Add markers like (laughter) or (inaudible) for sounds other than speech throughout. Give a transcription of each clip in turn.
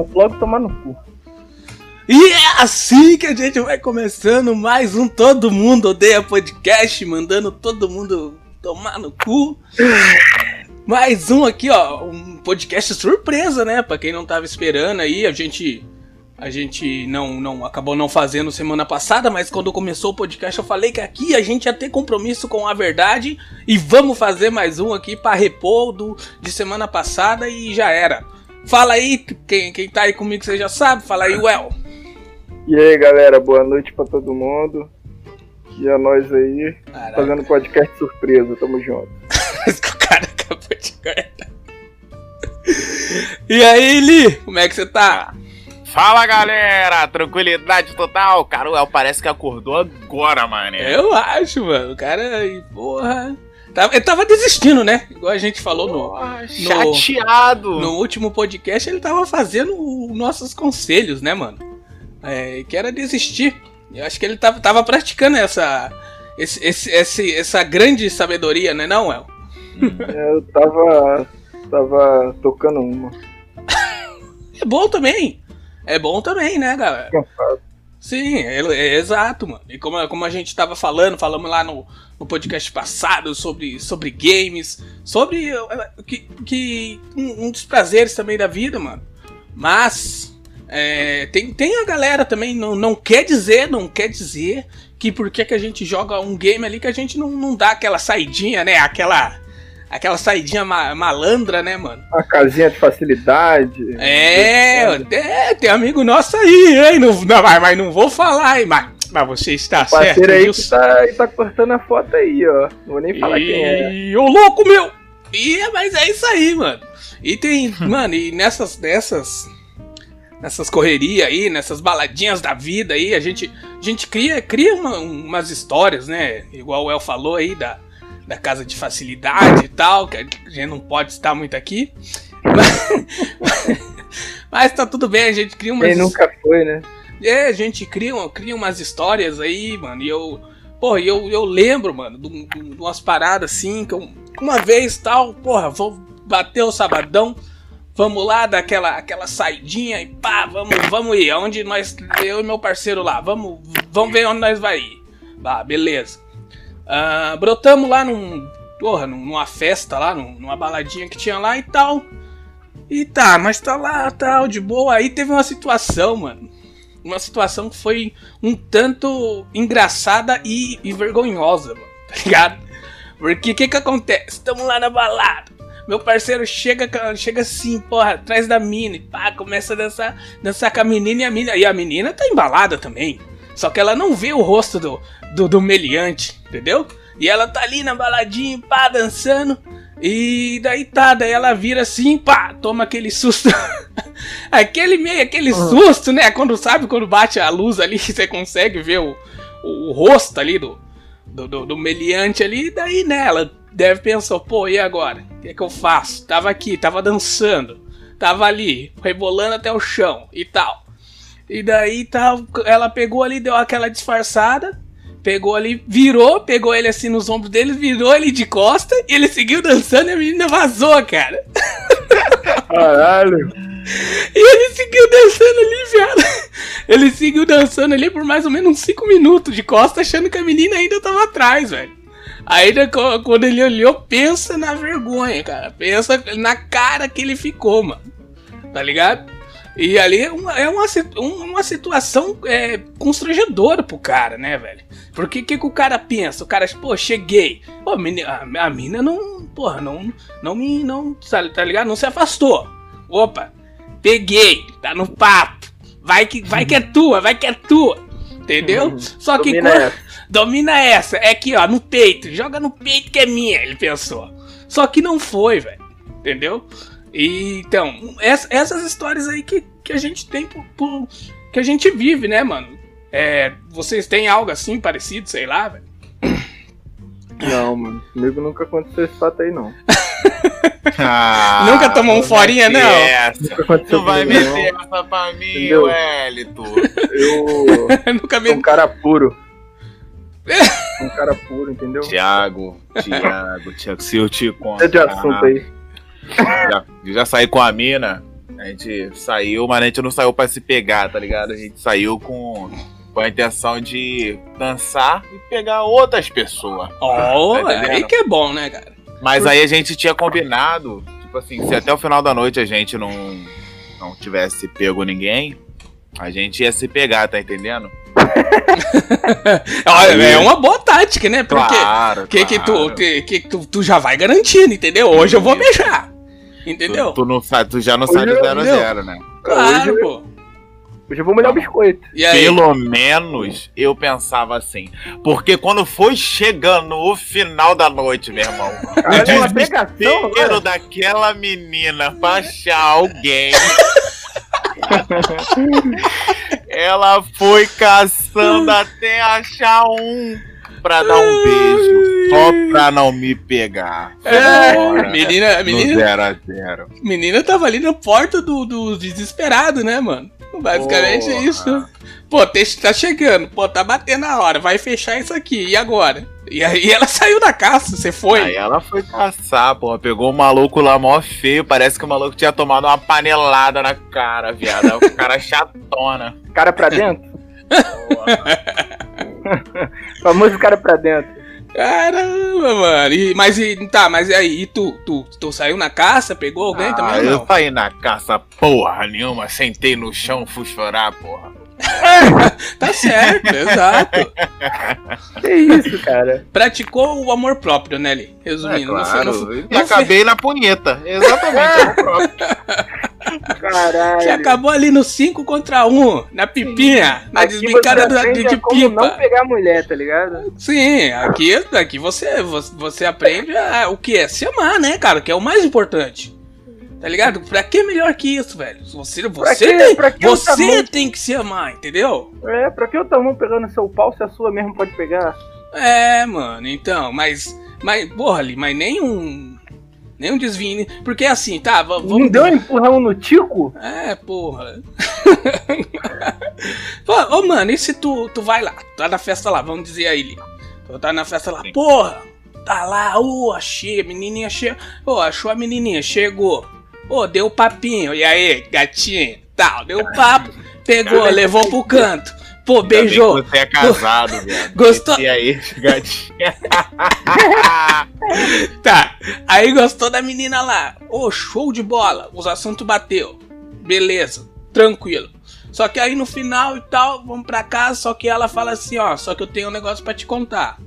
Pode logo tomar no cu. E é assim que a gente vai começando mais um Todo Mundo Odeia Podcast, mandando todo mundo tomar no cu. Mais um aqui, ó, um podcast surpresa, né? Pra quem não tava esperando aí, a gente a gente não, não acabou não fazendo semana passada, mas quando começou o podcast eu falei que aqui a gente ia ter compromisso com a verdade e vamos fazer mais um aqui para repor do de semana passada e já era. Fala aí, quem, quem tá aí comigo você já sabe, fala aí, Well. E aí, galera, boa noite pra todo mundo. E a nós aí, Caraca. fazendo podcast surpresa, tamo junto. o (laughs) cara acabou de cortar. E aí, Li, como é que você tá? Fala galera, tranquilidade total. Cara, o El parece que acordou agora, mano. Eu acho, mano. O cara, aí, porra. Tava, ele tava desistindo, né? Igual a gente falou no, Porra, chateado. no último podcast, ele tava fazendo os nossos conselhos, né, mano? É, que era desistir. Eu acho que ele tava, tava praticando essa, esse, esse, esse- essa grande sabedoria, né, não, El? (laughs) Eu tava. tava tocando uma. É bom também. É bom também, né, galera? Cansado. Sim, é, é exato, mano. E como, como a gente tava falando, falamos lá no, no podcast passado sobre, sobre games, sobre eh, que, que um, um dos prazeres também da vida, mano. Mas é, tem, tem a galera também, não, não quer dizer, não quer dizer que porque que a gente joga um game ali que a gente não, não dá aquela saidinha, né? Aquela, aquela saidinha ma- malandra, né, mano? Uma casinha de facilidade. É, é, tem amigo nosso aí, hein? Não, não, mas, mas não vou falar, hein? Mas, mas você está certo, Parceiro aí viu? que tá, e tá cortando a foto aí, ó. Não vou nem falar quem é. E ô louco, meu! E, mas é isso aí, mano. E tem, (laughs) mano, e nessas, nessas, nessas correrias aí, nessas baladinhas da vida aí, a gente, a gente cria, cria uma- umas histórias, né? Igual o El falou aí da, da casa de facilidade e tal, que a gente não pode estar muito aqui. Mas, (laughs) mas tá tudo bem, a gente cria umas Quem nunca foi, né? é, a gente cria, cria umas histórias aí, mano, e eu. Porra, eu, eu lembro, mano, de, de umas paradas assim, que eu, uma vez tal, porra, vou bater o sabadão, vamos lá dar aquela, saidinha e pá, vamos, vamos ir, aonde nós, eu e meu parceiro lá, vamos, vamos ver onde nós vai ir. Bah, beleza. Ah, brotamos lá num, porra, num- numa festa lá, num- numa baladinha que tinha lá e tal. E tá, mas tá lá, tal, de boa. Aí teve uma situação, mano uma situação que foi um tanto engraçada e, e vergonhosa, mano, tá ligado? Porque o que que acontece? Estamos lá na balada. Meu parceiro chega, chega assim, porra, atrás da mina e pá, começa a dançar, dançar com a menina e a menina. E a menina tá embalada também. Só que ela não vê o rosto do, do, do meliante, entendeu? E ela tá ali na baladinha, pá, dançando. E daí tá, daí ela vira assim, pá, toma aquele susto. (laughs) aquele meio, aquele susto, né? Quando sabe, quando bate a luz ali, (laughs) você consegue ver o, o, o rosto ali do, do, do, do meliante ali. E daí, né, ela deve pensar, pô, e agora? O que é que eu faço? Tava aqui, tava dançando, tava ali, rebolando até o chão e tal. E daí tal, ela pegou ali, deu aquela disfarçada, pegou ali, virou, pegou ele assim nos ombros dele, virou ele de costa e ele seguiu dançando e a menina vazou, cara. Caralho. E ele seguiu dançando ali, viado. Ele seguiu dançando ali por mais ou menos uns 5 minutos de costa, achando que a menina ainda tava atrás, velho. Ainda co- quando ele olhou, pensa na vergonha, cara. Pensa na cara que ele ficou, mano. Tá ligado? E ali é uma, é uma, um- uma situação é, constrangedora pro cara, né, velho? Porque o que, que o cara pensa? O cara, pô, cheguei. Pô, a a, mina não, porra, não, não me, não, tá tá ligado? Não se afastou. Opa, peguei, tá no papo. Vai que, vai que é (laughs) tua, vai que é tua. Entendeu? Só que Domina quando- essa. (laughs) domina essa. É aqui, ó, no peito. Joga no peito que é minha, ele pensou. Só que não foi, velho. Entendeu? E, então, ess- essas histórias aí que, que a gente tem por, por- que a gente vive, né, mano? É, vocês têm algo assim parecido, sei lá, velho? Não, mano. Comigo nunca aconteceu esse fato aí, não. Ah, (laughs) Nunca tomou um não forinha, vai não? meter Essa. Nunca aconteceu Não vai meter essa pra mim, Entendeu? Wellington. não. Eu (laughs) Nunca sou um me. cara puro. (laughs) um cara puro, entendeu? Tiago, Tiago, Tiago, se eu te contar. de assunto aí. Já, já saí com a mina. A gente saiu, mas a gente não saiu pra se pegar, tá ligado? A gente saiu com, com a intenção de dançar e pegar outras pessoas. Ó, Tá aí que é bom, né, cara? Mas aí a gente tinha combinado, tipo assim, se até o final da noite a gente não, não tivesse pego ninguém, a gente ia se pegar, tá entendendo? (laughs) Olha, é uma boa tática, né? Porque Claro, que, que, tu, claro. que, que tu, tu já vai garantindo, entendeu? Hoje eu vou beijar. Entendeu? Tu, tu não sabe, tu já não sai do Hoje eu- 0 a 0 né? Claro, Hoje- pô. Hoje eu vou molhar o biscoito. E aí? Pelo menos eu pensava assim. Porque quando foi chegando o final da noite, meu irmão, (laughs) uma o pegação desespero agora. daquela menina pra achar alguém. (laughs) Ela foi caçando até achar um pra dar um beijo. Só pra não me pegar. É, Fora, menina, no menina, 0 a 0 menina tava ali na porta do, do desesperado, né, mano? Basicamente é Porra. isso. Pô, tá chegando, pô, tá batendo a hora, vai fechar isso aqui, e agora? E aí ela saiu da caça, você foi? Aí ela foi caçar, porra. Pegou o maluco lá mó feio. Parece que o maluco tinha tomado uma panelada na cara, viado. O cara (laughs) chatona. Cara pra dentro. Famoso cara pra dentro. Caramba, mano. E, mas e, tá, mas e aí, e tu, tu, tu saiu na caça, pegou alguém Ah, também eu não? saí na caça porra nenhuma. Sentei no chão, fui chorar, porra. (laughs) Tá certo, (laughs) exato. Que isso, cara? Praticou o amor próprio, né, Li? É Resumindo, não foi- claro. não foi- e não foi- acabei na punheta. Exatamente. o (laughs) próprio. Caralho. Que acabou ali no 5 contra 1, na pipinha, na Aqui desbicada você de, de como não pipa. pegar mulher, tá ligado? Sim, aqui, aqui você, você, você aprende a- o que é se amar, né, cara? Que é o mais importante. Tá ligado? Pra que melhor que isso, velho? Você, você, que- tem, que você tem que se amar, entendeu? É, pra que o tamanho pegando seu pau se a sua mesmo pode pegar? É, mano, então, mas. Mas, porra, ali, mas nem um. Nem um desvio. Porque assim, tá, vamos. deu um empurrão no tico? É, porra. (laughs) Ô, mano, e se tu, tu vai lá, tá na festa lá, vamos dizer aí, Li. Tu tá na festa lá, Sim. porra, tá lá, ô, achei, a menininha chegou. Ô, achou a menininha, chegou. Ô, deu o papinho, e aí, gatinho, tal, deu o papo, pegou, levou pro canto. Pô, beijou. Você é casado, velho. Gostou? E aí, gatinha. (laughs) Tá, aí gostou da menina lá. Ô, show de bola, os assuntos bateu. Beleza, tranquilo. Só que aí no final e tal, vamos pra casa, só que ela fala assim, ó, só que eu tenho um negócio pra te contar.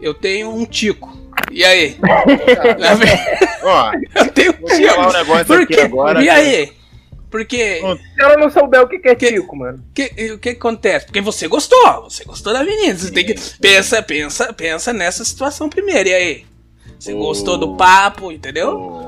Eu tenho um tico. E aí? (laughs) Ó, (laughs) eu tenho um vou te falar um tico. negócio Por aqui agora. E cara. aí? Porque Se ela não souber o que é Que- tico, mano. que, o que acontece? Porque você gostou, você gostou da menina. Você tem que pensa, pensa, pensa nessa situação primeiro. E aí? Você Ô. gostou do papo, entendeu?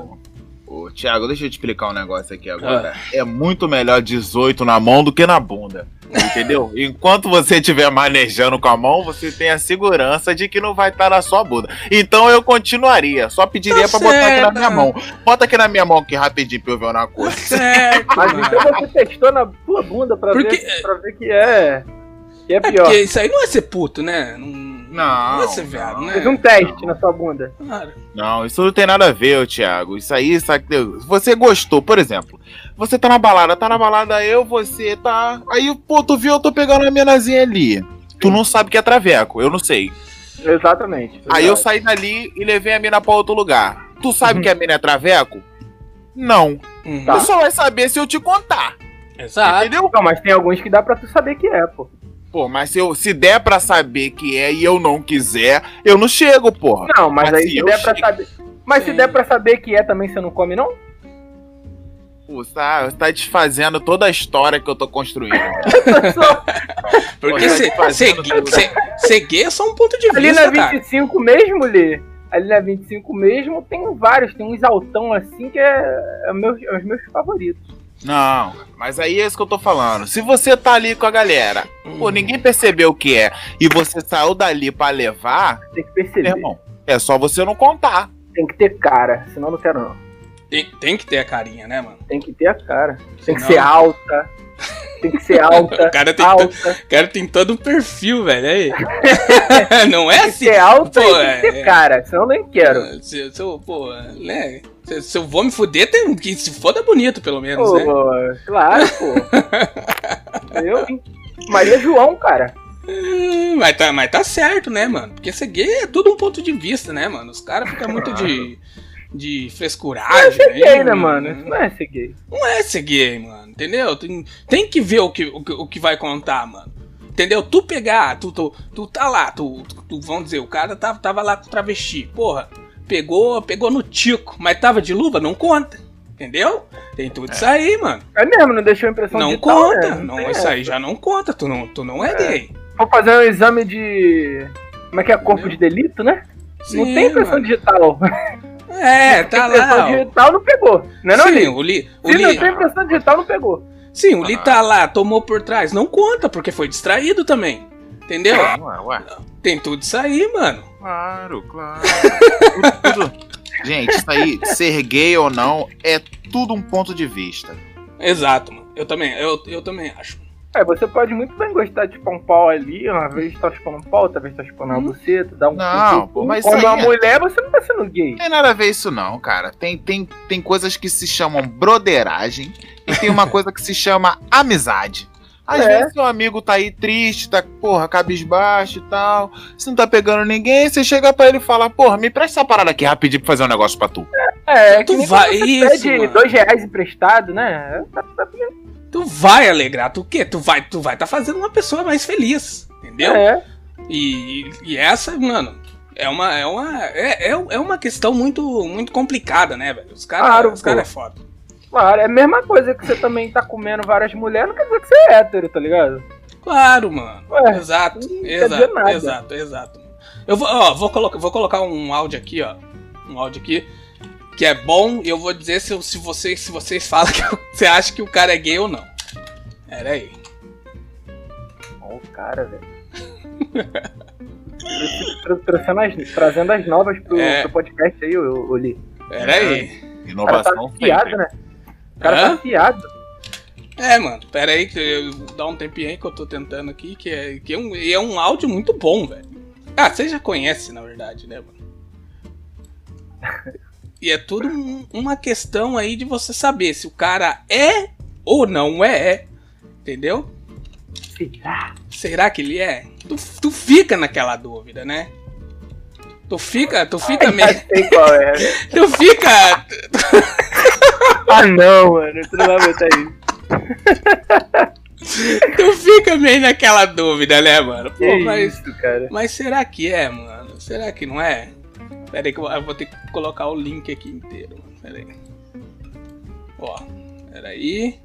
Ô, Thiago, deixa eu te explicar um negócio aqui agora. É muito melhor 18 na mão do que na bunda. Entendeu? (laughs) Enquanto você estiver manejando com a mão, você tem a segurança de que não vai estar na sua bunda. Então eu continuaria. Só pediria Tá pra botar aqui na certo. minha mão. Bota aqui na minha mão aqui rapidinho pra eu ver uma coisa. (laughs) Certo. Mas então você testou na tua bunda pra, Porque- ver, pra ver que é. Que é É pior. porque isso aí não é ser puto, né? Não, Não, não é ser viado, não. né? Fez um teste na sua bunda. Claro. Não, isso não tem nada a ver, ô, Thiago. Isso aí, sabe? Você gostou, por exemplo. Você tá na balada, tá na balada, eu, você, tá. Aí, pô, tu viu, eu tô pegando a minazinha ali. Tu não sabe que é traveco, eu não sei. Exatamente. Aí eu saí dali e levei a mina pra outro lugar. Tu sabe que a mina é traveco? Não. Uhum. Tá. Tu só vai saber se eu te contar. Exato. Entendeu? Não, mas tem alguns que dá pra tu saber que é, pô. Pô, mas se, eu, se der pra saber que é e eu não quiser, eu não chego, porra. Não, mas, Mas aí se se eu der pra saber. Mas se Sim. der pra saber que é também, você não come, não? Pô, você tá, você tá desfazendo toda a história que eu tô construindo. (laughs) Porque ser, tá é só um ponto de Ali vista, na cara. 25 mesmo, Lê, ali na 25 mesmo, tem vários, tem uns altão assim que é, é, meus, é os meus favoritos. Não, mas aí é isso que eu tô falando. Se você tá ali com a galera, pô, ninguém percebeu o que é, e você saiu dali pra levar, Tem que perceber. irmão, é só você não contar. Tem que ter cara, senão não quero não. Tem, tem que ter a carinha, né, mano? Tem que ter a cara. Tem que Senão- ser alta. tem que ser (laughs) alta. O cara tem, alta. to- cara tem todo um perfil, velho. Aí. (laughs) não é Tem que assim. ser alta Pô, e tem que é- ser cara, senão eu nem quero. Se, se eu, pô, né? Se, se eu vou me fuder, tem que se foda bonito, pelo menos, né? Pô, claro, pô. (laughs) eu, hein? Maria João, cara. Hum, Mas tá, mas tá certo, né, mano? Porque ser gay é tudo um ponto de vista, né, mano? Os caras ficam muito de, de Não é frescuragem. ser gay, né, mano? Isso não é ser gay. Não é ser gay, mano, entendeu? Tem, tem que ver o que, o, o que vai contar, mano. Entendeu? Tu pegar, tu, tu, tu tá lá, tu, tu, tu- vamos dizer, o cara tava, tava lá com travesti, porra, pegou, pegou no tico, mas tava de luva, não conta. Entendeu? Tem tudo isso aí, mano. É mesmo, não deixou impressão Não digital, conta. né? Não, tem isso aí já não conta. Tu não, tu não é, gay. Vou fazer um exame de. Como é que é? Corpo de delito, né? não Sim, tem impressão mano. digital. É, (laughs) tá impressão lá. ó. digital não pegou. Não é não, Sim, Li? o Li, o Se não Li, tem impressão digital, não pegou. sim, o Li tá lá, tomou por trás. Não conta, porque foi distraído também. Entendeu? Ué, ué. Tem tudo isso aí, mano. Claro, claro. (laughs) Gente, isso aí, ser gay ou não, é tudo um ponto de vista. Exato, mano. Eu também, eu, eu também acho. É, você pode muito bem gostar de chupar um pau ali, uma vez tá chupando um pau, outra vez tá chupando uma Hum. buceta, dá um Não, pô, mas Quando isso uma é- mulher, você não tá sendo gay. Não tem nada a ver isso não, cara. Tem, tem, tem coisas que se chamam broderagem e tem uma coisa que se chama amizade. Às É. vezes seu amigo tá aí triste, tá, porra, cabisbaixo e tal. Você não tá pegando ninguém, você chega pra ele e fala, porra, me presta essa parada aqui rapidinho pra fazer um negócio pra tu. É, Tu que nem vai- isso, pede mano. dois reais emprestado, né? Tu vai alegrar, tu o quê? Tu vai, tu vai tá fazendo uma pessoa mais feliz. Entendeu? É, E, e essa, mano, é uma, é uma, é, é, é uma questão muito, muito complicada, né, velho? Os caras Claro, os cara é foda. Claro. É a mesma coisa que você também tá comendo várias mulheres, não quer dizer que você é hétero, tá ligado? Claro, mano. Ué, exato, exato, exato, exato. Eu vou, ó, vou, colocar, vou colocar um áudio aqui, ó. Um áudio aqui que é bom e eu vou dizer se, se, vocês, se vocês falam que (laughs) você acha que o cara é gay ou não. Pera aí. Ó, o cara, velho. Tra- Trazendo as, trazendo as novas pro, É. pro podcast aí, o Li. Pera aí. Tá Inovação afiado, sempre. né? O cara Hã? tá. É, mano, pera aí, que eu- dá um tempinho aí que eu tô tentando aqui, que é, que é, um, e é um áudio muito bom, velho. Ah, você já conhece, na verdade, né, mano? (laughs) E é tudo um- uma questão aí de você saber se o cara é ou não é, entendeu? Será? Será que ele é? Tu, tu fica naquela dúvida, né? Tu fica, tu fica (laughs) meio. Qual é. (laughs) Tu fica. Ah, não, mano. Tu não vai botar isso. Tu fica meio naquela dúvida, né, mano? Pô, Que mas. isso, cara. Mas será que é, mano? Será que não é? Pera aí que eu vou ter que colocar o link aqui inteiro, mano. Pera aí. Ó, pera aí.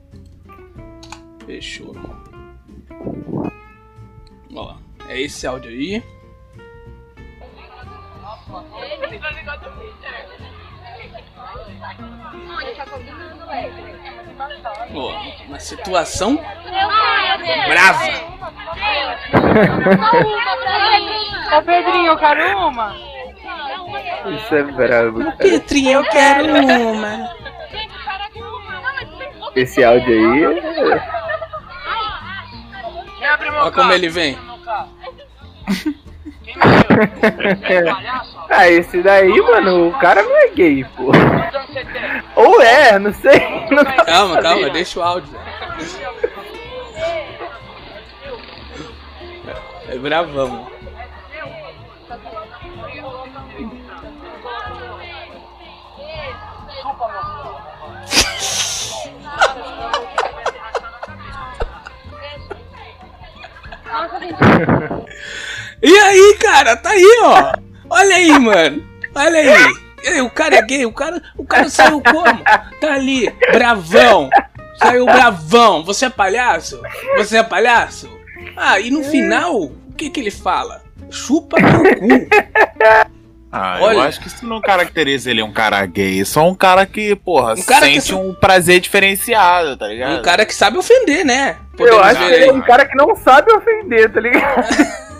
Fechou. Ó, é esse áudio aí. Ó, uma situação brava. Ô Pedrinho, eu quero uma. Isso é brabo. cara. Petrinho, eu quero uma. Esse áudio aí. Olha como ele vem. (laughs) (laughs) ah, esse daí, mano, o cara não é gay, pô. Ou é, não sei. Não Calma, calma, deixa o áudio. É bravão. (laughs) E aí, cara, tá aí, ó. Olha aí, mano. Olha aí. Aí, O cara é gay, o cara, o cara saiu como? Tá ali, bravão. Saiu bravão. Você é palhaço? Você é palhaço? Ah, e no final, o que que ele fala? Chupa meu cu. Ah, Olha. eu acho que isso não caracteriza ele um cara gay. Só um cara que, porra, Um cara que sente só- um prazer diferenciado, tá ligado? Um cara que sabe ofender, né? Eu Podemos acho que ele é um cara que não sabe ofender, tá ligado? (laughs)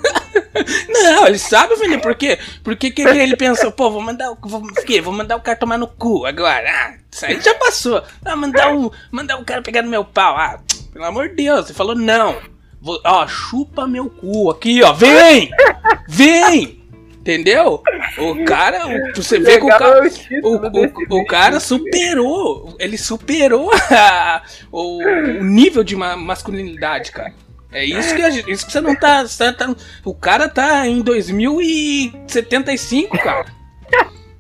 (laughs) Não, ele sabe ofender. Por quê? Porque que, que ele pensou, pô, vou mandar o. Vou, o quê? vou mandar o cara tomar no cu agora. Ah, isso aí já passou. Ah, mandar o, mandar o cara pegar no meu pau. Ah, Pelo amor de Deus. Ele falou, não. Vou, ó, chupa meu cu aqui, ó. Vem! Vem! Entendeu? O cara, o- você vê que o cara. o O, o, cara superou, ele superou (laughs) a- o, o nível de ma- masculinidade, cara. É isso que, gente- isso que você não tá, tá- O cara tá em 2075, cara.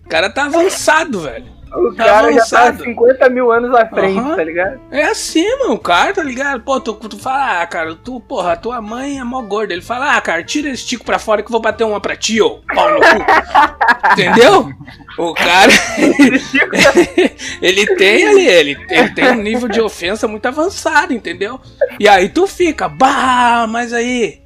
O cara tá avançado, velho. O Tá cara já tá avançado. 50 mil anos à frente, Aham. tá ligado? É assim, mano, o cara, tá ligado? Pô, tu, tu fala, ah, cara, tu, porra, tua mãe é mó gorda. Ele fala, ah, cara, tira esse tico pra fora que eu vou bater uma pra ti, ô, pau no cu. (laughs) Entendeu? O cara, (laughs) ele tem ali, ele, ele tem um nível de ofensa muito avançado, entendeu? E aí tu fica, bah, mas aí,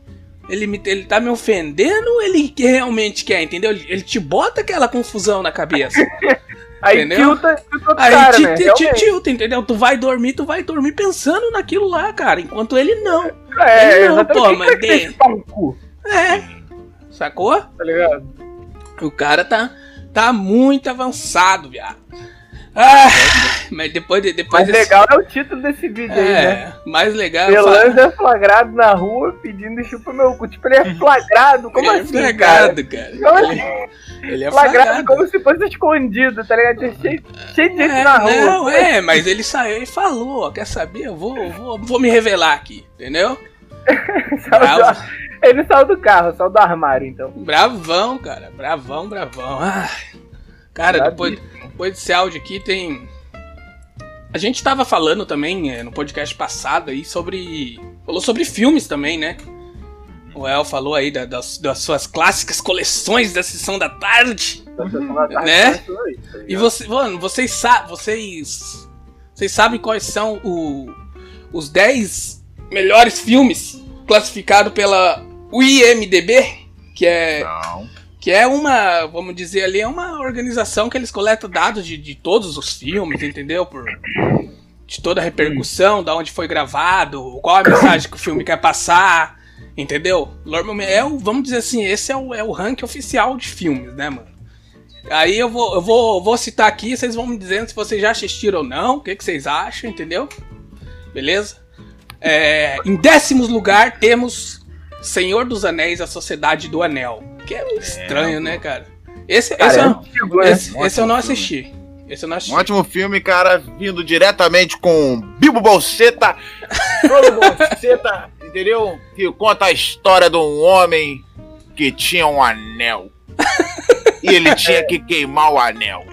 ele, me, ele tá me ofendendo ou ele realmente quer, entendeu? Ele, ele te bota aquela confusão na cabeça. (laughs) Aí Entendeu? tilta, Aí cara, te, né? tilta, entendeu? Tu vai dormir, tu vai dormir pensando naquilo lá, cara. Enquanto ele não. É, Ele não, pô, mas que vai de- chupar cu, É. Sacou? tá ligado? O cara tá, tá muito avançado, viado. Ah, (laughs) mas depois, de- depois Mas legal é o título desse vídeo aí, né? É, mais legal é Belando é flagrado na rua pedindo chupa meu cu. Tipo, ele é flagrado? Como ele é assim, flagrado, cara. Como Ele, ele é Flagrado flagrado. como se fosse escondido, tá ligado? Cheio, cheio de gente É, na rua. não, é, mas ele saiu e falou, ó, quer saber? Eu vou, vou, vou me revelar aqui, entendeu? (laughs) Bravo. Ele saiu do carro, saiu do armário, então. Bravão, cara. Bravão, bravão. Ai. Cara, depois, depois desse áudio aqui tem. A gente tava falando também é, no podcast passado aí sobre. Falou sobre filmes também, né? O El falou aí da- das, das suas clássicas coleções da sessão da tarde. Né? E você, mano, vocês sabem. Vocês. Vocês sabem quais são o- os 10 melhores filmes classificados pela IMDB? Que é Não. Que é uma, vamos dizer ali, é uma organização que eles coletam dados de, de todos os filmes, entendeu? Por, de toda a repercussão, da onde foi gravado, qual a mensagem que o filme quer passar, entendeu? É vamos dizer assim, esse é o, é o ranking oficial de filmes, né, mano? Aí eu vou, eu vou, vou citar aqui, vocês vão me dizendo se vocês já assistiram ou não, o que, que vocês acham, entendeu? Beleza? É, em décimos lugar temos Senhor dos Anéis, A Sociedade do Anel. Que é estranho, né, cara? Esse, Cara, esse, é eu, antigo, né? esse, esse eu não assisti. Esse eu não assisti. Um ótimo filme, cara, vindo diretamente com Bilbo Bolseta. Frodo Bolseta, (laughs) entendeu? Que conta a história de um homem que tinha um anel. E ele tinha que queimar o anel.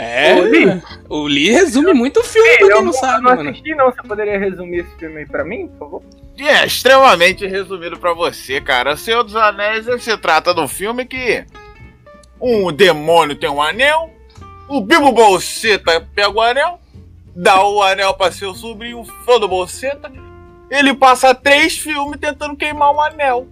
É, Ô, Lee. o Lee resume muito o filme, pra Eu quem não, não sabe, não mano. assisti, não. Você poderia resumir esse filme aí pra mim, por favor? E é extremamente resumido pra você, cara. O Senhor dos Anéis se trata de um filme que um demônio tem um anel, o Bilbo Bolseta pega o anel, dá o anel pra seu sobrinho, fã do Bolseta, ele passa três filmes tentando queimar um anel.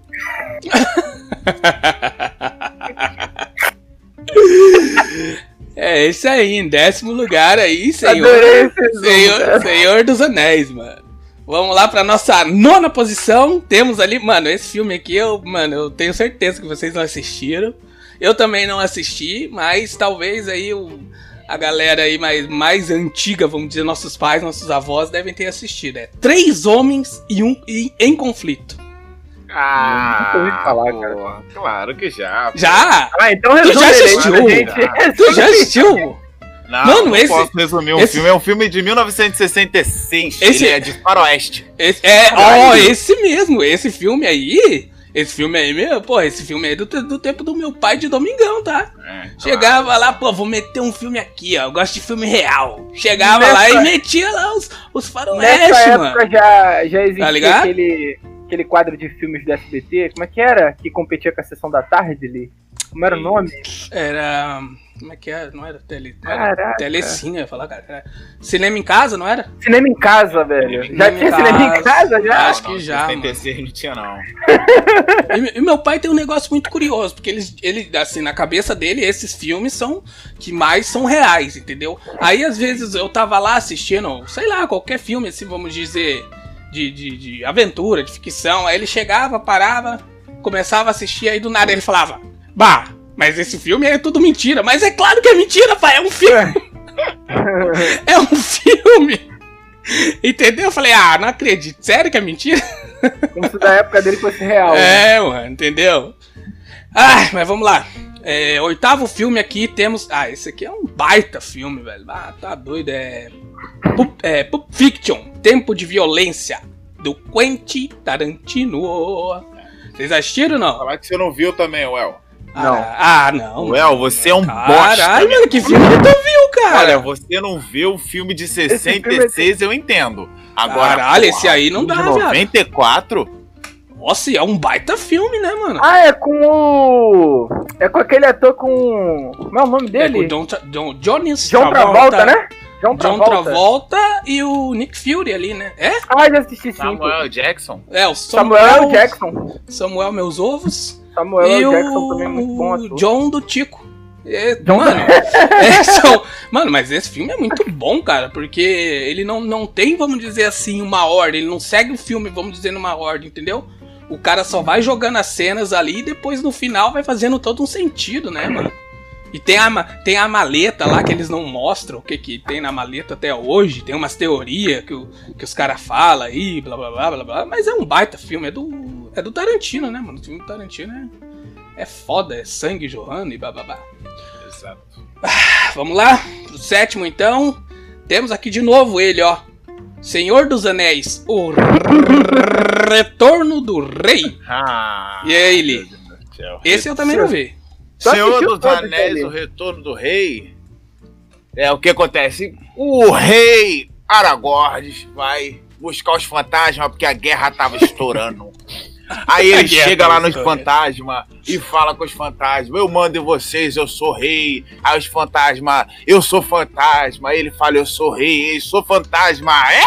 (laughs) É esse aí, em décimo lugar aí, Senhor. Adorei esse Senhor. Senhor dos Anéis, mano. Vamos lá pra nossa nona posição. Temos ali, mano, esse filme aqui, eu, mano, eu tenho certeza que vocês não assistiram. Eu também não assisti, mas talvez aí o, a galera aí mais, mais antiga, vamos dizer, nossos pais, nossos avós, devem ter assistido. É Três Homens e um e, em Conflito. Ah, Nunca ouvi falar, pô, cara. Claro que já. pô. Já? Ah, então Tu resume já ele aí assistiu? gente. Tu já assistiu? Não, Mano, não esse- posso resumir um esse- filme. É um filme de 1966. Esse- Ele é de faroeste. Esse, é, ó, esse mesmo, esse filme aí. Esse filme aí, meu, pô, esse filme aí é do, do tempo do meu pai de domingão, tá? É, Chegava lá, pô, vou meter um filme aqui, ó. Eu gosto de filme real. Chegava Nessa- lá e metia lá os, os Nessa faroeste, época mano. já, já existia Tá aquele, aquele quadro de filmes do SBT. Como é que era? Que competia com a sessão da tarde ali? Como era o nome? Era. Como é que era? Não era tele. Não era Caraca. telecine, eu ia falar, cara. Era cinema em casa, não era? Cinema em casa, velho. Já Cinema em tinha cinema em casa. casa já? Acho que já, 76 não tinha, não. E, e meu pai tem um negócio muito curioso, porque ele, ele, assim, na cabeça dele, esses filmes são que mais são reais, entendeu? Aí, às vezes, eu tava lá assistindo, sei lá, qualquer filme, assim, vamos dizer, de, de, de aventura, de ficção. Aí ele chegava, parava, começava a assistir, aí do nada ele falava, bah, mas esse filme é tudo mentira. Mas é claro que é mentira, pai, (laughs) é um filme. É um filme. Entendeu? Eu falei, ah, não acredito. Sério que é mentira? Como se da época dele fosse real. (laughs) né? É, mano, entendeu? Ah, mas vamos lá. É, oitavo filme aqui temos. Ah, esse aqui é um baita filme, velho. Ah, tá doido. É. Pulp, é, Pulp Fiction Tempo de Violência do Quentin Tarantino. Vocês assistiram ou não? Falar que você não viu também, Well. Não. Ah, ah, não. Well, você é um Caralho, bosta. mano, que filme que tu viu, cara? Olha, você não viu o filme de 66, eu entendo. Agora, Caralho, porra, esse aí não dá, viado. 94? Nossa, é um baita filme, né, mano? Ah, é com o. É com aquele ator com. Como é o nome é com dele? o John, Tra John, John Travolta, né? John John Travolta. Travolta e o Nick Fury ali, né? É? Ah, já assisti sim. pô. Samuel Jackson? É, o Samuel Samuel, Jackson. Samuel Meus Ovos. Samuel e Jackson também é muito bom o ator. John do Tico. É, John- mano, (laughs) é, são- mano, mas esse filme é muito bom, cara, porque ele não, não tem, vamos dizer assim, uma ordem, ele não segue o filme, vamos dizer, numa ordem, entendeu? O cara só vai jogando as cenas ali e depois no final vai fazendo todo um sentido, né, mano? E tem a, tem a maleta lá que eles não mostram o que, que tem na maleta até hoje. Tem umas teorias que, o- que os caras falam aí, blá blá blá blá blá. Mas é um baita filme, é do, é do Tarantino, né, mano? O filme do Tarantino é, é foda, é sangue jorrando e blá blá blá. Exato. Vamos lá, pro sétimo então. Temos aqui de novo ele, ó. Senhor dos Anéis, o Retorno do Rei. Ah, E é ele. Esse eu também não vi. Senhor dos Anéis, o Retorno do Rei. É o que acontece. O rei Aragorn vai buscar os fantasmas porque a guerra tava estourando. (laughs) Aí ele (laughs) chega lá nos fantasmas e fala com os fantasmas: Eu mando em vocês, eu sou rei. Aí os fantasmas, eu sou fantasma. Aí ele fala: Eu sou rei, eu sou fantasma. É!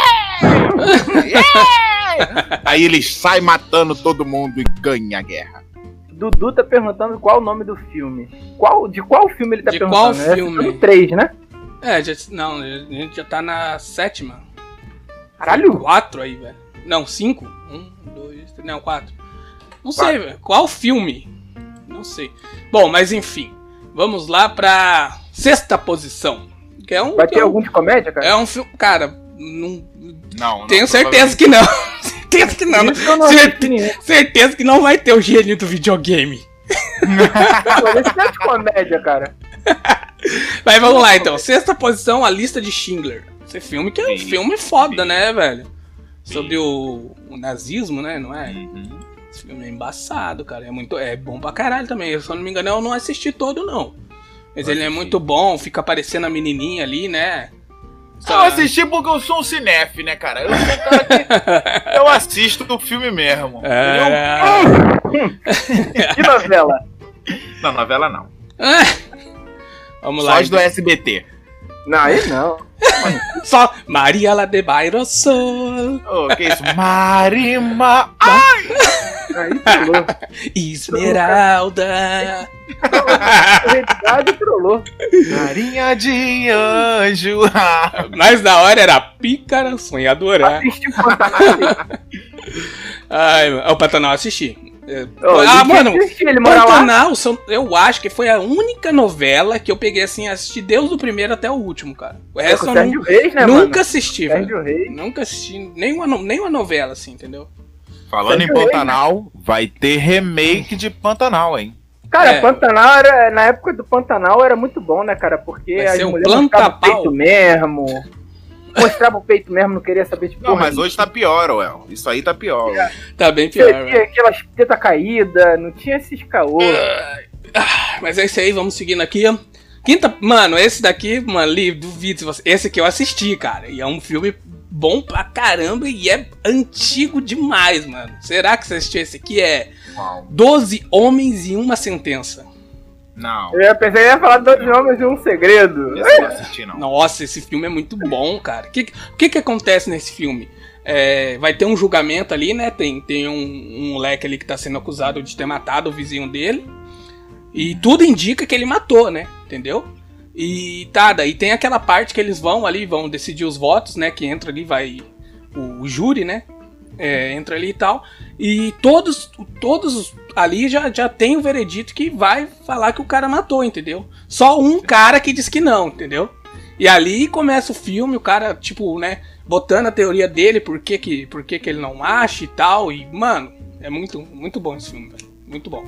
É! (laughs) Aí ele sai matando todo mundo e ganha a guerra. Dudu tá perguntando qual o nome do filme. Qual, de qual filme ele tá De perguntando? qual É filme? 3, né? É, já, não, a gente já tá na sétima. Caralho! Quatro aí, velho. Não, cinco? Um, dois, três, não, quatro. Não sei, velho. Qual filme? Não sei. Bom, mas enfim. Vamos lá pra sexta posição. Que é um. Vai que ter é um, algum de comédia, cara? É um filme. Cara, não. Não, não Tenho (laughs) certeza que não. certeza que não. Isso que eu não Certe- assisti nenhum. certeza que não vai ter o gênio do videogame. Não é de comédia, cara. (laughs) Mas vamos lá então. Sexta posição, a lista de Schindler. Esse filme que é um filme foda, sim. né, velho? Sim. Sobre o, o nazismo, né? Não é? Uhum. Esse filme é embaçado, cara. É muito, é bom pra caralho também. Eu, se eu não me engano, eu não assisti todo, não. Mas Eu ele é assisti. muito bom, fica aparecendo a menininha ali, né? Eu assisti porque eu sou um cinefe, né, cara? Eu sou um cara que (laughs) eu assisto o filme mesmo. É... (laughs) Que novela? Não, novela não. (laughs) Vamos Só lá. as do SBT. Não, aí não. Só Maria la de Bairro Sol, Ô, que isso? Marima! Aí trollou. Esmeralda. Realidade (laughs) trollou. Marinha de anjo. Mais da hora era Pícara Sonhadora. Assistiu Pantanal? Ai, o Pantanal assisti. É, Ô, ah, mano, ele. Pantanal, são- eu acho que foi a única novela que eu peguei assim, assisti desde o primeiro até o último, cara. O É resto com eu o Sérgio nu- Reis, né, nunca mano? assisti, velho. Sérgio Reis. Nunca assisti nenhuma, nenhuma novela, assim, entendeu? Falando em Sérgio Reis, Pantanal, vai ter remake de Pantanal, hein? Cara, É. Pantanal era. Na época do Pantanal era muito bom, né, cara? Porque Vai as um mulheres mostravam o planta-pau. peito mesmo. Mostrava o peito mesmo, não queria saber de Não, mas hoje tá pior, Uel. Isso aí tá pior. Tá bem pior, tinha aquelas teta caída, não tinha esses caô. Mas é isso aí, vamos seguindo aqui. Quinta. Mano, esse daqui, mano, li, duvido se você. Esse aqui eu assisti, cara. E é um filme bom pra caramba e é antigo demais, mano. Será que você assistiu esse aqui? É Uau. 12 Homens e uma Sentença. Não. Eu ia pensar que ia falar dois homens e um segredo. Esse eu não assisti, não. Nossa, esse filme é muito bom, cara. O que, que que acontece nesse filme? É, vai ter um julgamento ali, né? Tem, tem um, um moleque ali que tá sendo acusado de ter matado o vizinho dele. E tudo indica que ele matou, né? Entendeu? E tá, daí tem aquela parte que eles vão ali, vão decidir os votos, né? Que entra ali, vai o, o júri, né? É, entra ali e tal. E todos, todos ali já, já tem o veredito que vai falar que o cara matou, entendeu? Só um cara que diz que não, entendeu? E ali começa o filme, o cara, tipo, né, botando a teoria dele, por que que, por que, que ele não acha e tal. E, mano, é muito, muito bom esse filme, velho. Muito bom.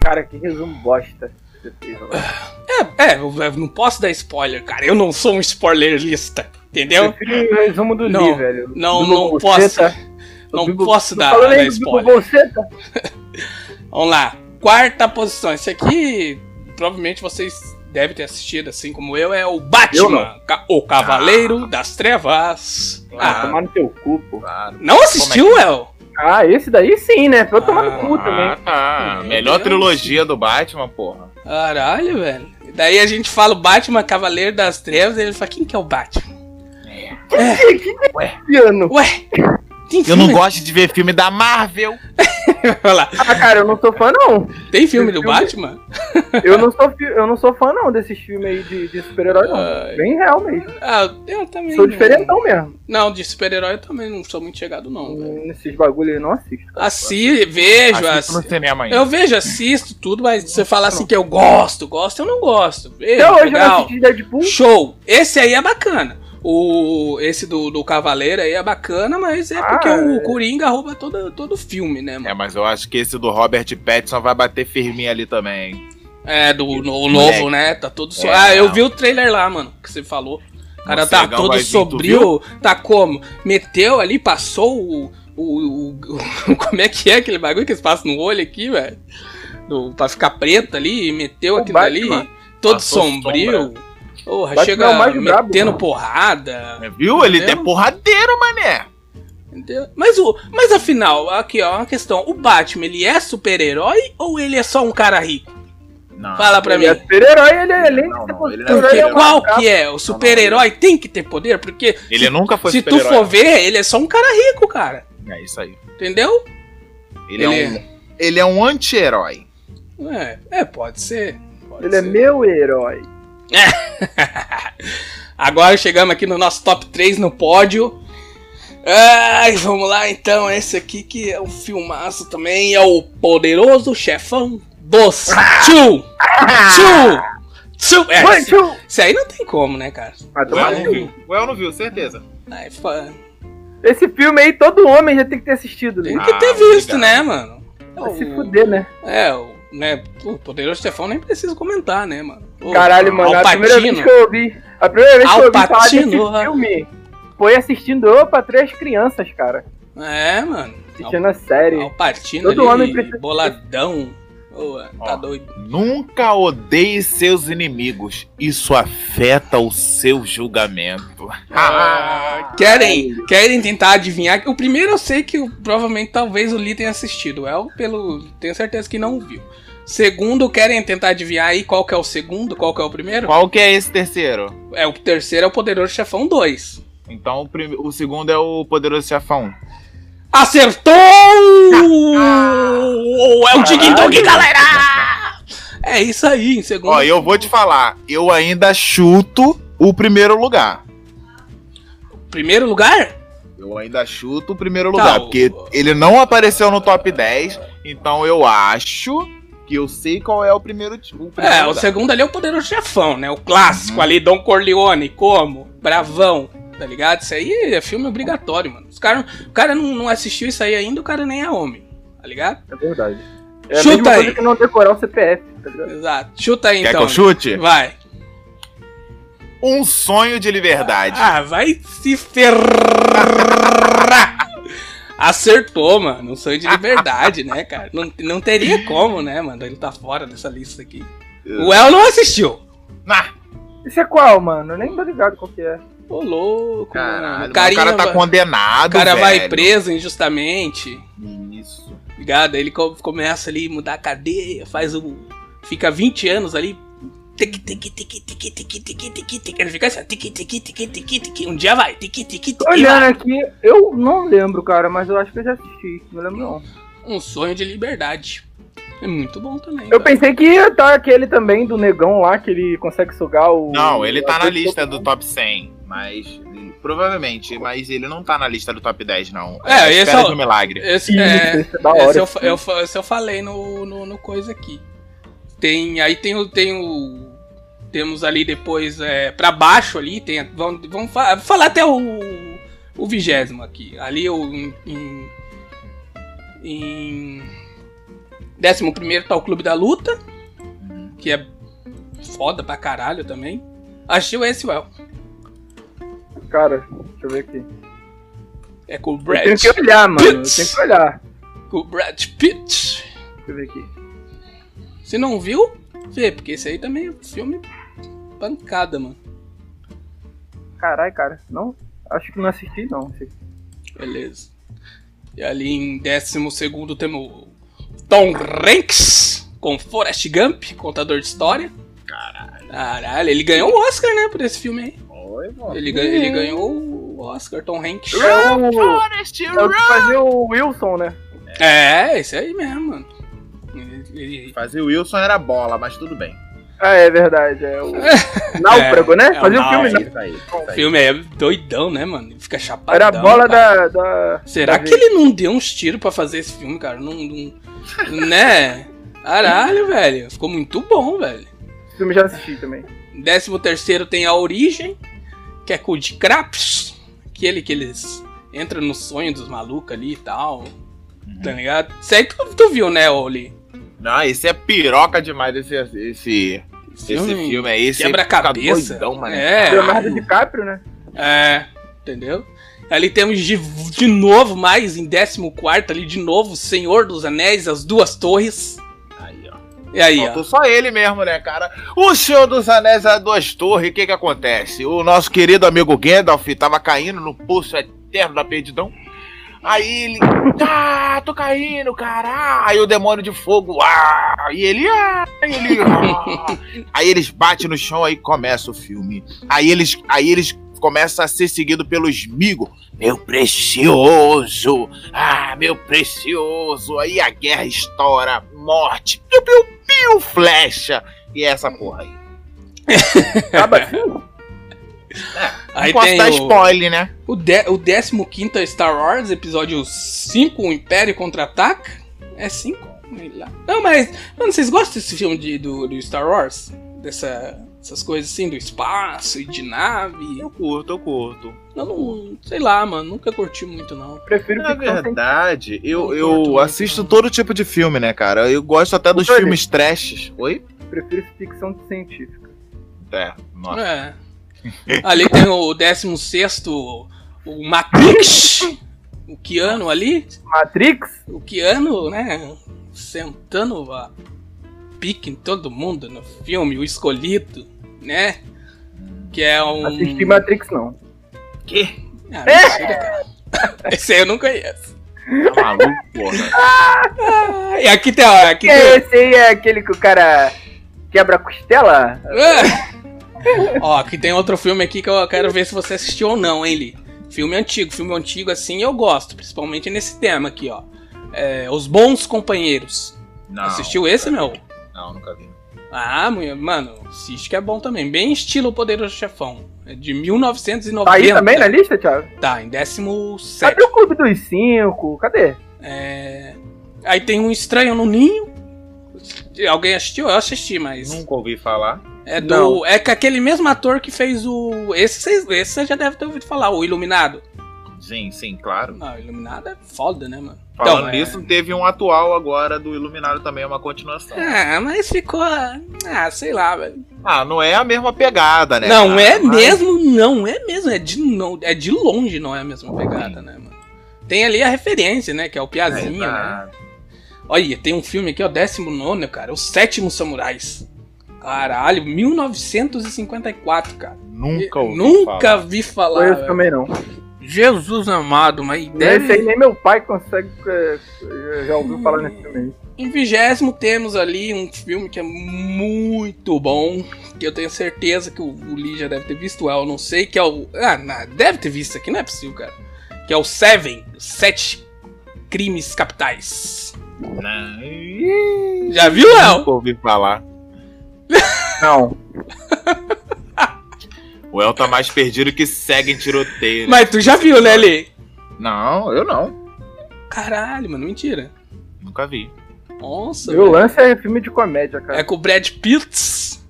Cara, que resumo bosta. que você fez agora. É, é, eu não posso dar spoiler, cara. Eu não sou um spoilerista, entendeu? O resumo do Não, Lee, velho. não, não posso. Não Bibo- posso dar, Bibo spoiler. (laughs) Vamos lá. Quarta posição. Esse aqui, provavelmente vocês devem ter assistido, assim como eu, é o Eu Batman, Ca- o Cavaleiro das Trevas. Ah, Ah, tomar no teu cu, pô. Claro. não assistiu, El? Ah, esse daí sim, né? Pra eu tomar no cu Ah, também. tá. Meu Melhor Deus. trilogia do Batman, porra. Caralho, velho. E Daí a gente fala o Batman Cavaleiro das Trevas e ele fala, quem que é o Batman? Piano. Ué, tem Eu filme? não gosto de ver filme da Marvel. (laughs) Olha lá, Ah, cara, eu não sou fã, não. tem filme do Filme- Batman? (laughs) Eu não sou, fi- eu não sou fã, não, desses filmes aí de, de super-herói, não. Ai. Bem real mesmo. Ah, eu também. Sou diferentão mesmo. Não, de super-herói eu também não sou muito chegado, não. Nesses bagulho aí eu não assisto. cara. Assi, vejo, Assisto cinema ainda. Eu vejo, assisto tudo, mas você falar assim que eu gosto, gosto, eu não gosto. Vejo, Até hoje eu não legal. assisti Deadpool. Show! Esse aí é bacana. O, esse do, do Cavaleiro aí é bacana, mas é Ah, porque é. o Coringa rouba todo, todo o filme, né, É, mano? mas eu acho que esse do Robert Pattinson vai bater firminho ali também. É, do no, o novo, né? Tá todo so... É, Ah, eu não. vi o trailer lá, mano, que você falou. O cara tá todo vir, sombrio. Tá como? Meteu ali, passou o. o, o- o- (laughs) como é que é aquele bagulho que eles passam no olho aqui, velho? Pra ficar preto ali, e meteu aquilo ali, todo Passou sombrio. Porra, Batman chega é mais brabo, metendo mano. porrada. É, Viu? Ele é porradeiro, mané. Entendeu? Mas, o, mas afinal, aqui ó, uma questão. O Batman, ele é super-herói ou ele é só um cara rico? Não. Fala pra Ele mim. é super-herói, ele é além Não, não, ele não é Porque é qual que é? O super-herói tem que ter poder? Porque Ele nunca foi se tu for ver, ele é só um cara rico, cara. É isso aí. Entendeu? Ele, Ele é um, ele é um anti-herói. É, é pode ser. pode Ele é ser. meu herói. (laughs) Agora chegamos aqui no nosso top 3 no pódio. Ai, vamos lá então. Esse aqui que é um filmaço também. É o Poderoso Chefão dos Tchu! Tchu! Tchu! É, esse, aí não tem como, né, cara? Vai O tomar El não viu. O El não viu, certeza. Ai, fa- Esse filme aí, todo homem já tem que ter assistido. Tem Né? que ter Ah, visto, obrigado. né, mano? Vai se fuder, né? É, o, né, o Poderoso Chefão nem precisa comentar, né, mano? Caralho, mano, a primeira vez que eu ouvi. A primeira vez que eu ouvi falar desse filme foi assistindo eu pra três crianças, cara. É, mano. Assistindo a série. Alpatino Todo ali, homem precisa- boladão. Ô, tá Ó. doido. Nunca odeie seus inimigos. Isso afeta o seu julgamento. Ah, querem, querem tentar adivinhar? O primeiro eu sei que provavelmente talvez o Lee tenha assistido. É o pelo. Tenho certeza que não viu. Segundo, querem tentar adivinhar aí qual que é o segundo, qual que é o primeiro? Qual que é esse terceiro? É o terceiro é o Poderoso Chefão 2. Então o, prime- o segundo é o Poderoso Chefão. Acertou! (laughs) É o Dig Dog, galera! É isso aí, em segundo. Ó, eu vou te falar, eu ainda chuto o primeiro lugar. Primeiro lugar? Eu ainda chuto o primeiro Tá, lugar, o- porque ele não apareceu no top 10, então eu acho que eu sei qual é o primeiro, ti- o primeiro É, o segundo ali é o Poderoso Chefão, né? O clássico Uhum. ali, Don Corleone, como? Bravão, tá ligado? Isso aí é filme obrigatório, mano. Os cara, o cara não, não assistiu isso aí ainda, o cara nem é homem, tá ligado? É verdade. É a Chuta mesma aí. coisa que não decorar o CPF, tá ligado? Exato. Chuta aí Quer então. que eu chute? Vai. Um sonho de liberdade. Ah, vai se ferrar. Acertou, mano. Um sonho de liberdade, né, cara? Não, não teria como, né, mano? Ele tá fora dessa lista aqui. O El não assistiu. Ah, Esse é qual, mano? Eu nem tô ligado qual que é. Ô, louco, caralho, O carinha o cara tá vai- condenado, O cara vai velho. preso injustamente. Isso. Ligado? Aí Ele co- começa ali, mudar a cadeia, faz o. Fica 20 anos ali. Tiqui, tiqui, tiqui, tiqui, tiqui, tiqui, tiqui, tiqui. Ele fica assim, tiqui, tiqui, tiqui, tiqui, tiqui. Um dia vai, tiqui, Tô tiqui, olhando aqui, eu não lembro, cara, mas eu acho que eu já assisti. Não lembro não. Um sonho de liberdade. É muito bom também. Eu cara. pensei que ia estar aquele também do negão lá, que ele consegue sugar o. Não, ele tá na lista do top 100, mas provavelmente, mas ele não tá na lista do top 10 não. É, a esse é o- de um milagre. Esse, Isso, é, esse é da hora, esse eu, eu, esse eu falei no, no, no coisa aqui. Tem, aí tem o, tem o Temos ali depois, é, pra baixo ali, tem, vamos, vamos fa- falar até o, o vigésimo aqui. Ali o, em, em, em décimo primeiro tá o Clube da Luta, que é foda pra caralho também. Achei esse, well. Cara, deixa eu ver aqui. É com o Brad, tenho que olhar, mano. Tenho que olhar. com o Brad Pitt. Deixa eu ver aqui. Se não viu, vê, porque esse aí também é filme pancada, mano. Caralho, cara. Não, acho que não assisti, não. Beleza. E ali em décimo segundo temos o Tom Hanks com Forrest Gump, contador de história. Caralho. Caralho, ele ganhou o Oscar, né, por esse filme aí. Oi, mano. Ele, ganha- ele ganhou o Oscar, Tom Hanks. É o, é o que fazia o Wilson, né? É, esse aí mesmo, mano. Ele- Fazer o Wilson era bola, mas tudo bem. Ah, é verdade. É o (laughs) Náufrago, né? é o Fazia o filme, É né? isso aí. isso O aí. filme é doidão, né, mano? Ele fica chapadão. Era a bola da, da. Será da que ele não deu uns tiros pra fazer esse filme, cara? Não, não- né? Caralho, velho. Ficou muito bom, velho. Esse filme já assisti também. Décimo terceiro tem A Origem, que é com o de Craps. Aquele que eles entram no sonho dos malucos ali e tal. Tá ligado? Isso aí tu, tu viu, né, Oli? Não, esse é piroca demais, esse, esse, esse filme aí. esse Quebra-cabeça. É. Leonardo DiCaprio, né? É, entendeu? Ali temos de, de novo, mais em 14 ali, de novo, Senhor dos Anéis, as duas torres. Aí, ó. E aí, Faltou ó. só ele mesmo, né, cara? O Senhor dos Anéis das Duas Torres, o que que acontece? O nosso querido amigo Gandalf tava caindo no pulso eterno da perdidão. Aí ele, ah, tô caindo, cara. Aí o demônio de fogo, ah, e ele, ah, e ele, ah. Aí eles batem no chão, aí começa o filme. Aí eles, aí eles começam a ser seguidos pelo Smigo. Meu precioso, ah, meu precioso. Aí a guerra estoura, morte, piu, piu, piu, flecha. E é essa porra aí. (laughs) Acaba Aí Não posso tem dar o, spoiler, né? o, de, o 15 é Star Wars, episódio 5, o Império Contra-Ataca. É 5? lá. Não, mas, mano, vocês gostam desse filme de, do, do Star Wars? Dessa, essas coisas assim, do espaço e de nave? Eu curto, eu curto. Eu não, sei lá, mano, nunca curti muito, não. Prefiro Na verdade, eu, Não curto eu muito, assisto não. todo tipo de filme, né, cara? Eu gosto até dos Olha. filmes trashes. Oi? Prefiro ficção científica. É, nossa. É. Ali tem o 16 o Matrix, o Keanu ali, Matrix? o Keanu, né, sentando a pique em todo mundo no filme, o escolhido, né, que é um... Assisti Matrix, não. Que? Ah, mentira, cara. (laughs) Esse aí eu não conheço. Tá maluco, porra. (laughs) Ah, e aqui tem, ó, aqui tem... Esse aí é aquele que o cara quebra a costela? Ah! Ó, aqui tem outro filme aqui que eu quero ver se você assistiu ou não, hein, Li. Filme antigo, filme antigo assim eu gosto, principalmente nesse tema aqui, ó. É, Os Bons Companheiros. Não, Assistiu esse, meu? Não, nunca vi. Ah, mulher, mano, assiste que é bom também. Bem estilo Poderoso Chefão. É de 1990. Tá aí também na lista, Thiago? Tá, em 17. Cadê o Clube dos Cinco? Cadê? É... Aí tem um Estranho no Ninho. Alguém assistiu? Eu assisti, mas. Nunca ouvi falar. É do. Não. É com aquele mesmo ator que fez o. Esse vocês esse você já deve ter ouvido falar, o Iluminado. Sim, sim, claro. Não, o Iluminado é foda, né, mano? Falando Então, é- nisso, teve um atual agora do Iluminado também, é uma continuação. Ah, mas ficou. Ah, sei lá, velho. Ah, não é a mesma pegada, né? não cara? é Mas- mesmo, não é mesmo. É de, não, é de longe, não é a mesma pegada, né, mano? Tem ali a referência, né? Que é o Piazinho, né? Exato. Olha, tem um filme aqui, ó, 19, cara. Os Sétimos Samurais. Caralho, 1954, cara. Nunca ouvi Nunca falar. vi falar. Velho. também não. Jesus amado, mas Esse aí deve. nem meu pai consegue. é, Já ouviu falar nesse filme. Em vigésimo temos ali um filme que é muito bom. Que eu tenho certeza que o, o Lee já deve ter visto, eu não sei, que é o. Ah, não, deve ter visto aqui, não é possível, cara. Que é o Seven, Sete Crimes Capitais. Não. Já viu, El? Nunca ouvi falar. Não. O El tá mais perdido que segue em tiroteio. né? Mas tu já viu, né, Lee? Não, eu não. Caralho, mano, mentira. Nunca vi. Nossa, E o velho. lance é filme de comédia, cara. É com o Brad Pitt,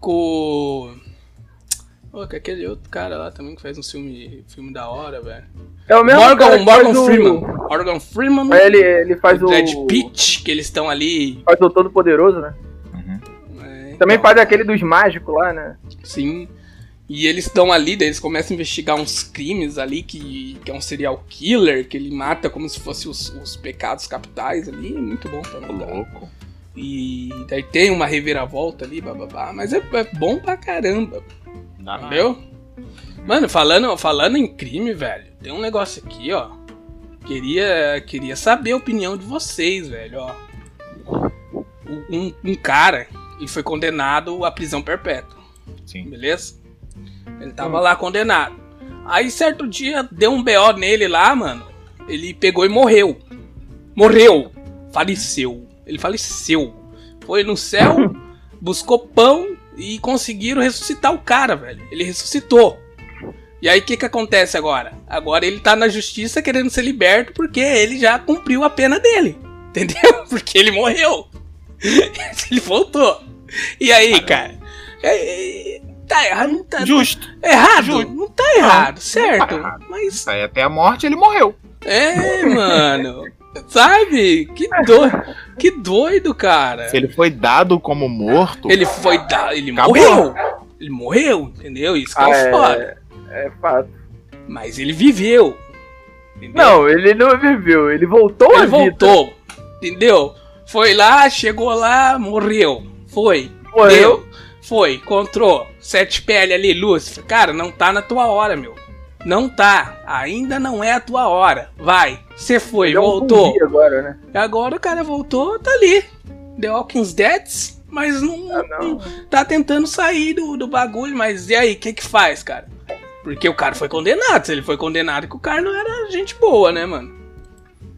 com. Pô, com aquele outro cara lá também que faz um filme, filme da hora, velho. É o mesmo Morgan, Morgan faz o- Freeman. Morgan Freeman. Ele, ele faz o. Brad Pitt, que eles estão ali. Faz o Todo Poderoso, né? Também faz aquele dos mágicos lá, né? Sim. E eles estão ali, daí eles começam a investigar uns crimes ali, que, que é um serial killer, que ele mata como se fossem os, os pecados capitais ali. É muito bom também. cara. Louco. E daí tem uma reviravolta ali, bababá. Mas é, é bom pra caramba. Nada. Entendeu? Mano, falando, falando em crime, velho, tem um negócio aqui, ó. Queria, queria saber a opinião de vocês, velho, ó. Um, um cara, ele foi condenado à prisão perpétua, Sim. beleza? Ele tava lá condenado. Aí certo dia deu um BO nele lá, mano. Ele pegou e morreu. Morreu. Faleceu. Ele faleceu. Foi no céu, (laughs) buscou pão e conseguiram ressuscitar o cara, velho. Ele ressuscitou. E aí o que que acontece agora? Agora ele tá na justiça querendo ser liberto porque ele já cumpriu a pena dele. (laughs) Entendeu? Porque ele morreu. (laughs) ele voltou. E aí, cara? É- é- tá errado, não tá Justo. errado. Justo. Não tá errado, certo? tá errado. Mas Aí até a morte ele morreu. é, mano. Sabe? Que doido, que doido, cara. Se ele foi dado como morto, Ele foi dar, ele Acabou. morreu. Ele morreu, entendeu? Isso que é, Ah, é- foda. É fato. Mas ele viveu. Entendeu? Não, ele não viveu, ele voltou à ele vida. voltou. Entendeu? Foi lá, chegou lá, morreu. Foi. Morreu. Deu. Foi, encontrou. Sete pele ali, Lúcifer. Cara, não tá na tua hora, meu. Não tá. Ainda não é a tua hora. Vai. Você foi, um voltou. zumbi agora, né? Agora o cara voltou, tá ali. The Walking Dead, mas não, Ah, não. tá tentando sair do, do bagulho. Mas e aí, o que que faz, cara? Porque o cara foi condenado. Se ele foi condenado, que o cara não era gente boa, né, mano?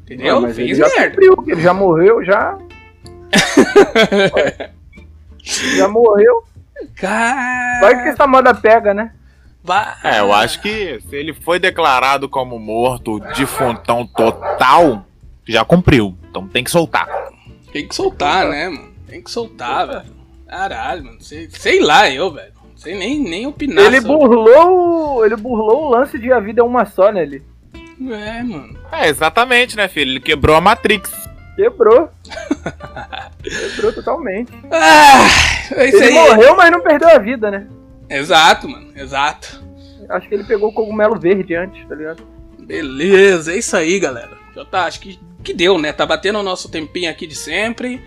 Entendeu? Não, Fez merda. cumpriu, ele já morreu, já. (laughs) Já morreu. Cara... Vai que essa moda pega, né? vai- É, eu acho que se ele foi declarado como morto defuntão total, já cumpriu. Então tem que soltar. Tem que soltar, né, mano? Tem que soltar, velho. Caralho, mano. Sei, sei lá, eu, velho. Não sei nem, nem opinar ele sobre- burlou. Ele burlou o lance de a vida é uma só nele. É, mano. É, exatamente, né, filho? Ele quebrou a Matrix. Quebrou. (laughs) Quebrou totalmente. Ah, é Ele aí. morreu, mas não perdeu a vida, né? Exato, mano. Exato. Acho que ele pegou o cogumelo verde antes, tá ligado? Beleza, é isso aí, galera. Já tá, acho que, que deu, né? Tá batendo o nosso tempinho aqui de sempre.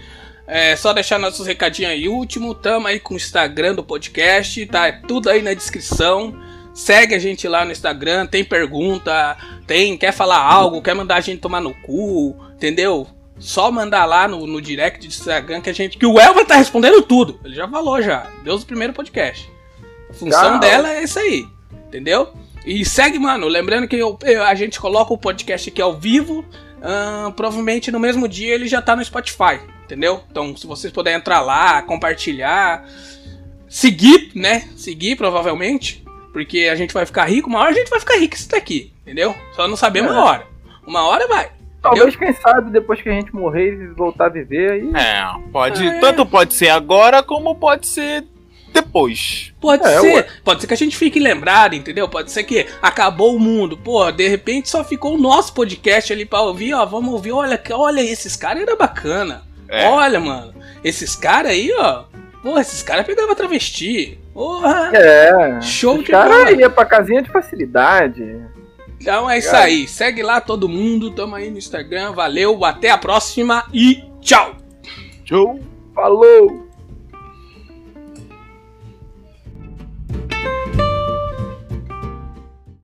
É só deixar nossos recadinhos aí último. Tamo aí com o Instagram do podcast, tá? É tudo aí na descrição. Segue a gente lá no Instagram, tem pergunta, tem, quer falar algo, quer mandar a gente tomar no cu, entendeu? Só mandar lá no, no direct do Instagram que a gente. Que o Elva tá respondendo tudo. Ele já falou já. Deus o primeiro podcast. A função Tchau. dela é isso aí. Entendeu? E segue, mano. Lembrando que eu- eu- a gente coloca o podcast aqui ao vivo. provavelmente no mesmo dia ele já tá no Spotify. Entendeu? Então, se vocês puderem entrar lá, compartilhar, seguir, né? Seguir, provavelmente. Porque a gente vai ficar rico. Uma hora a gente vai ficar rico isso daqui. Entendeu? Só não sabemos É. a hora. Uma hora vai. Talvez, quem sabe, depois que a gente morrer e voltar a viver aí. É, pode. É. Tanto pode ser agora como pode ser depois. Pode É, ser, ué. pode ser que a gente fique lembrado, entendeu? Pode ser que acabou o mundo, pô, de repente só ficou o nosso podcast ali pra ouvir, ó, vamos ouvir, olha, que- olha, esses caras era bacana. É. Olha, mano, esses caras aí, ó, pô, esses caras pegavam travesti. Porra, É. show de bola. caras iam pra casinha de facilidade. Então é isso aí, segue lá todo mundo, tamo aí no Instagram, valeu, até a próxima e tchau! Tchau. Falou!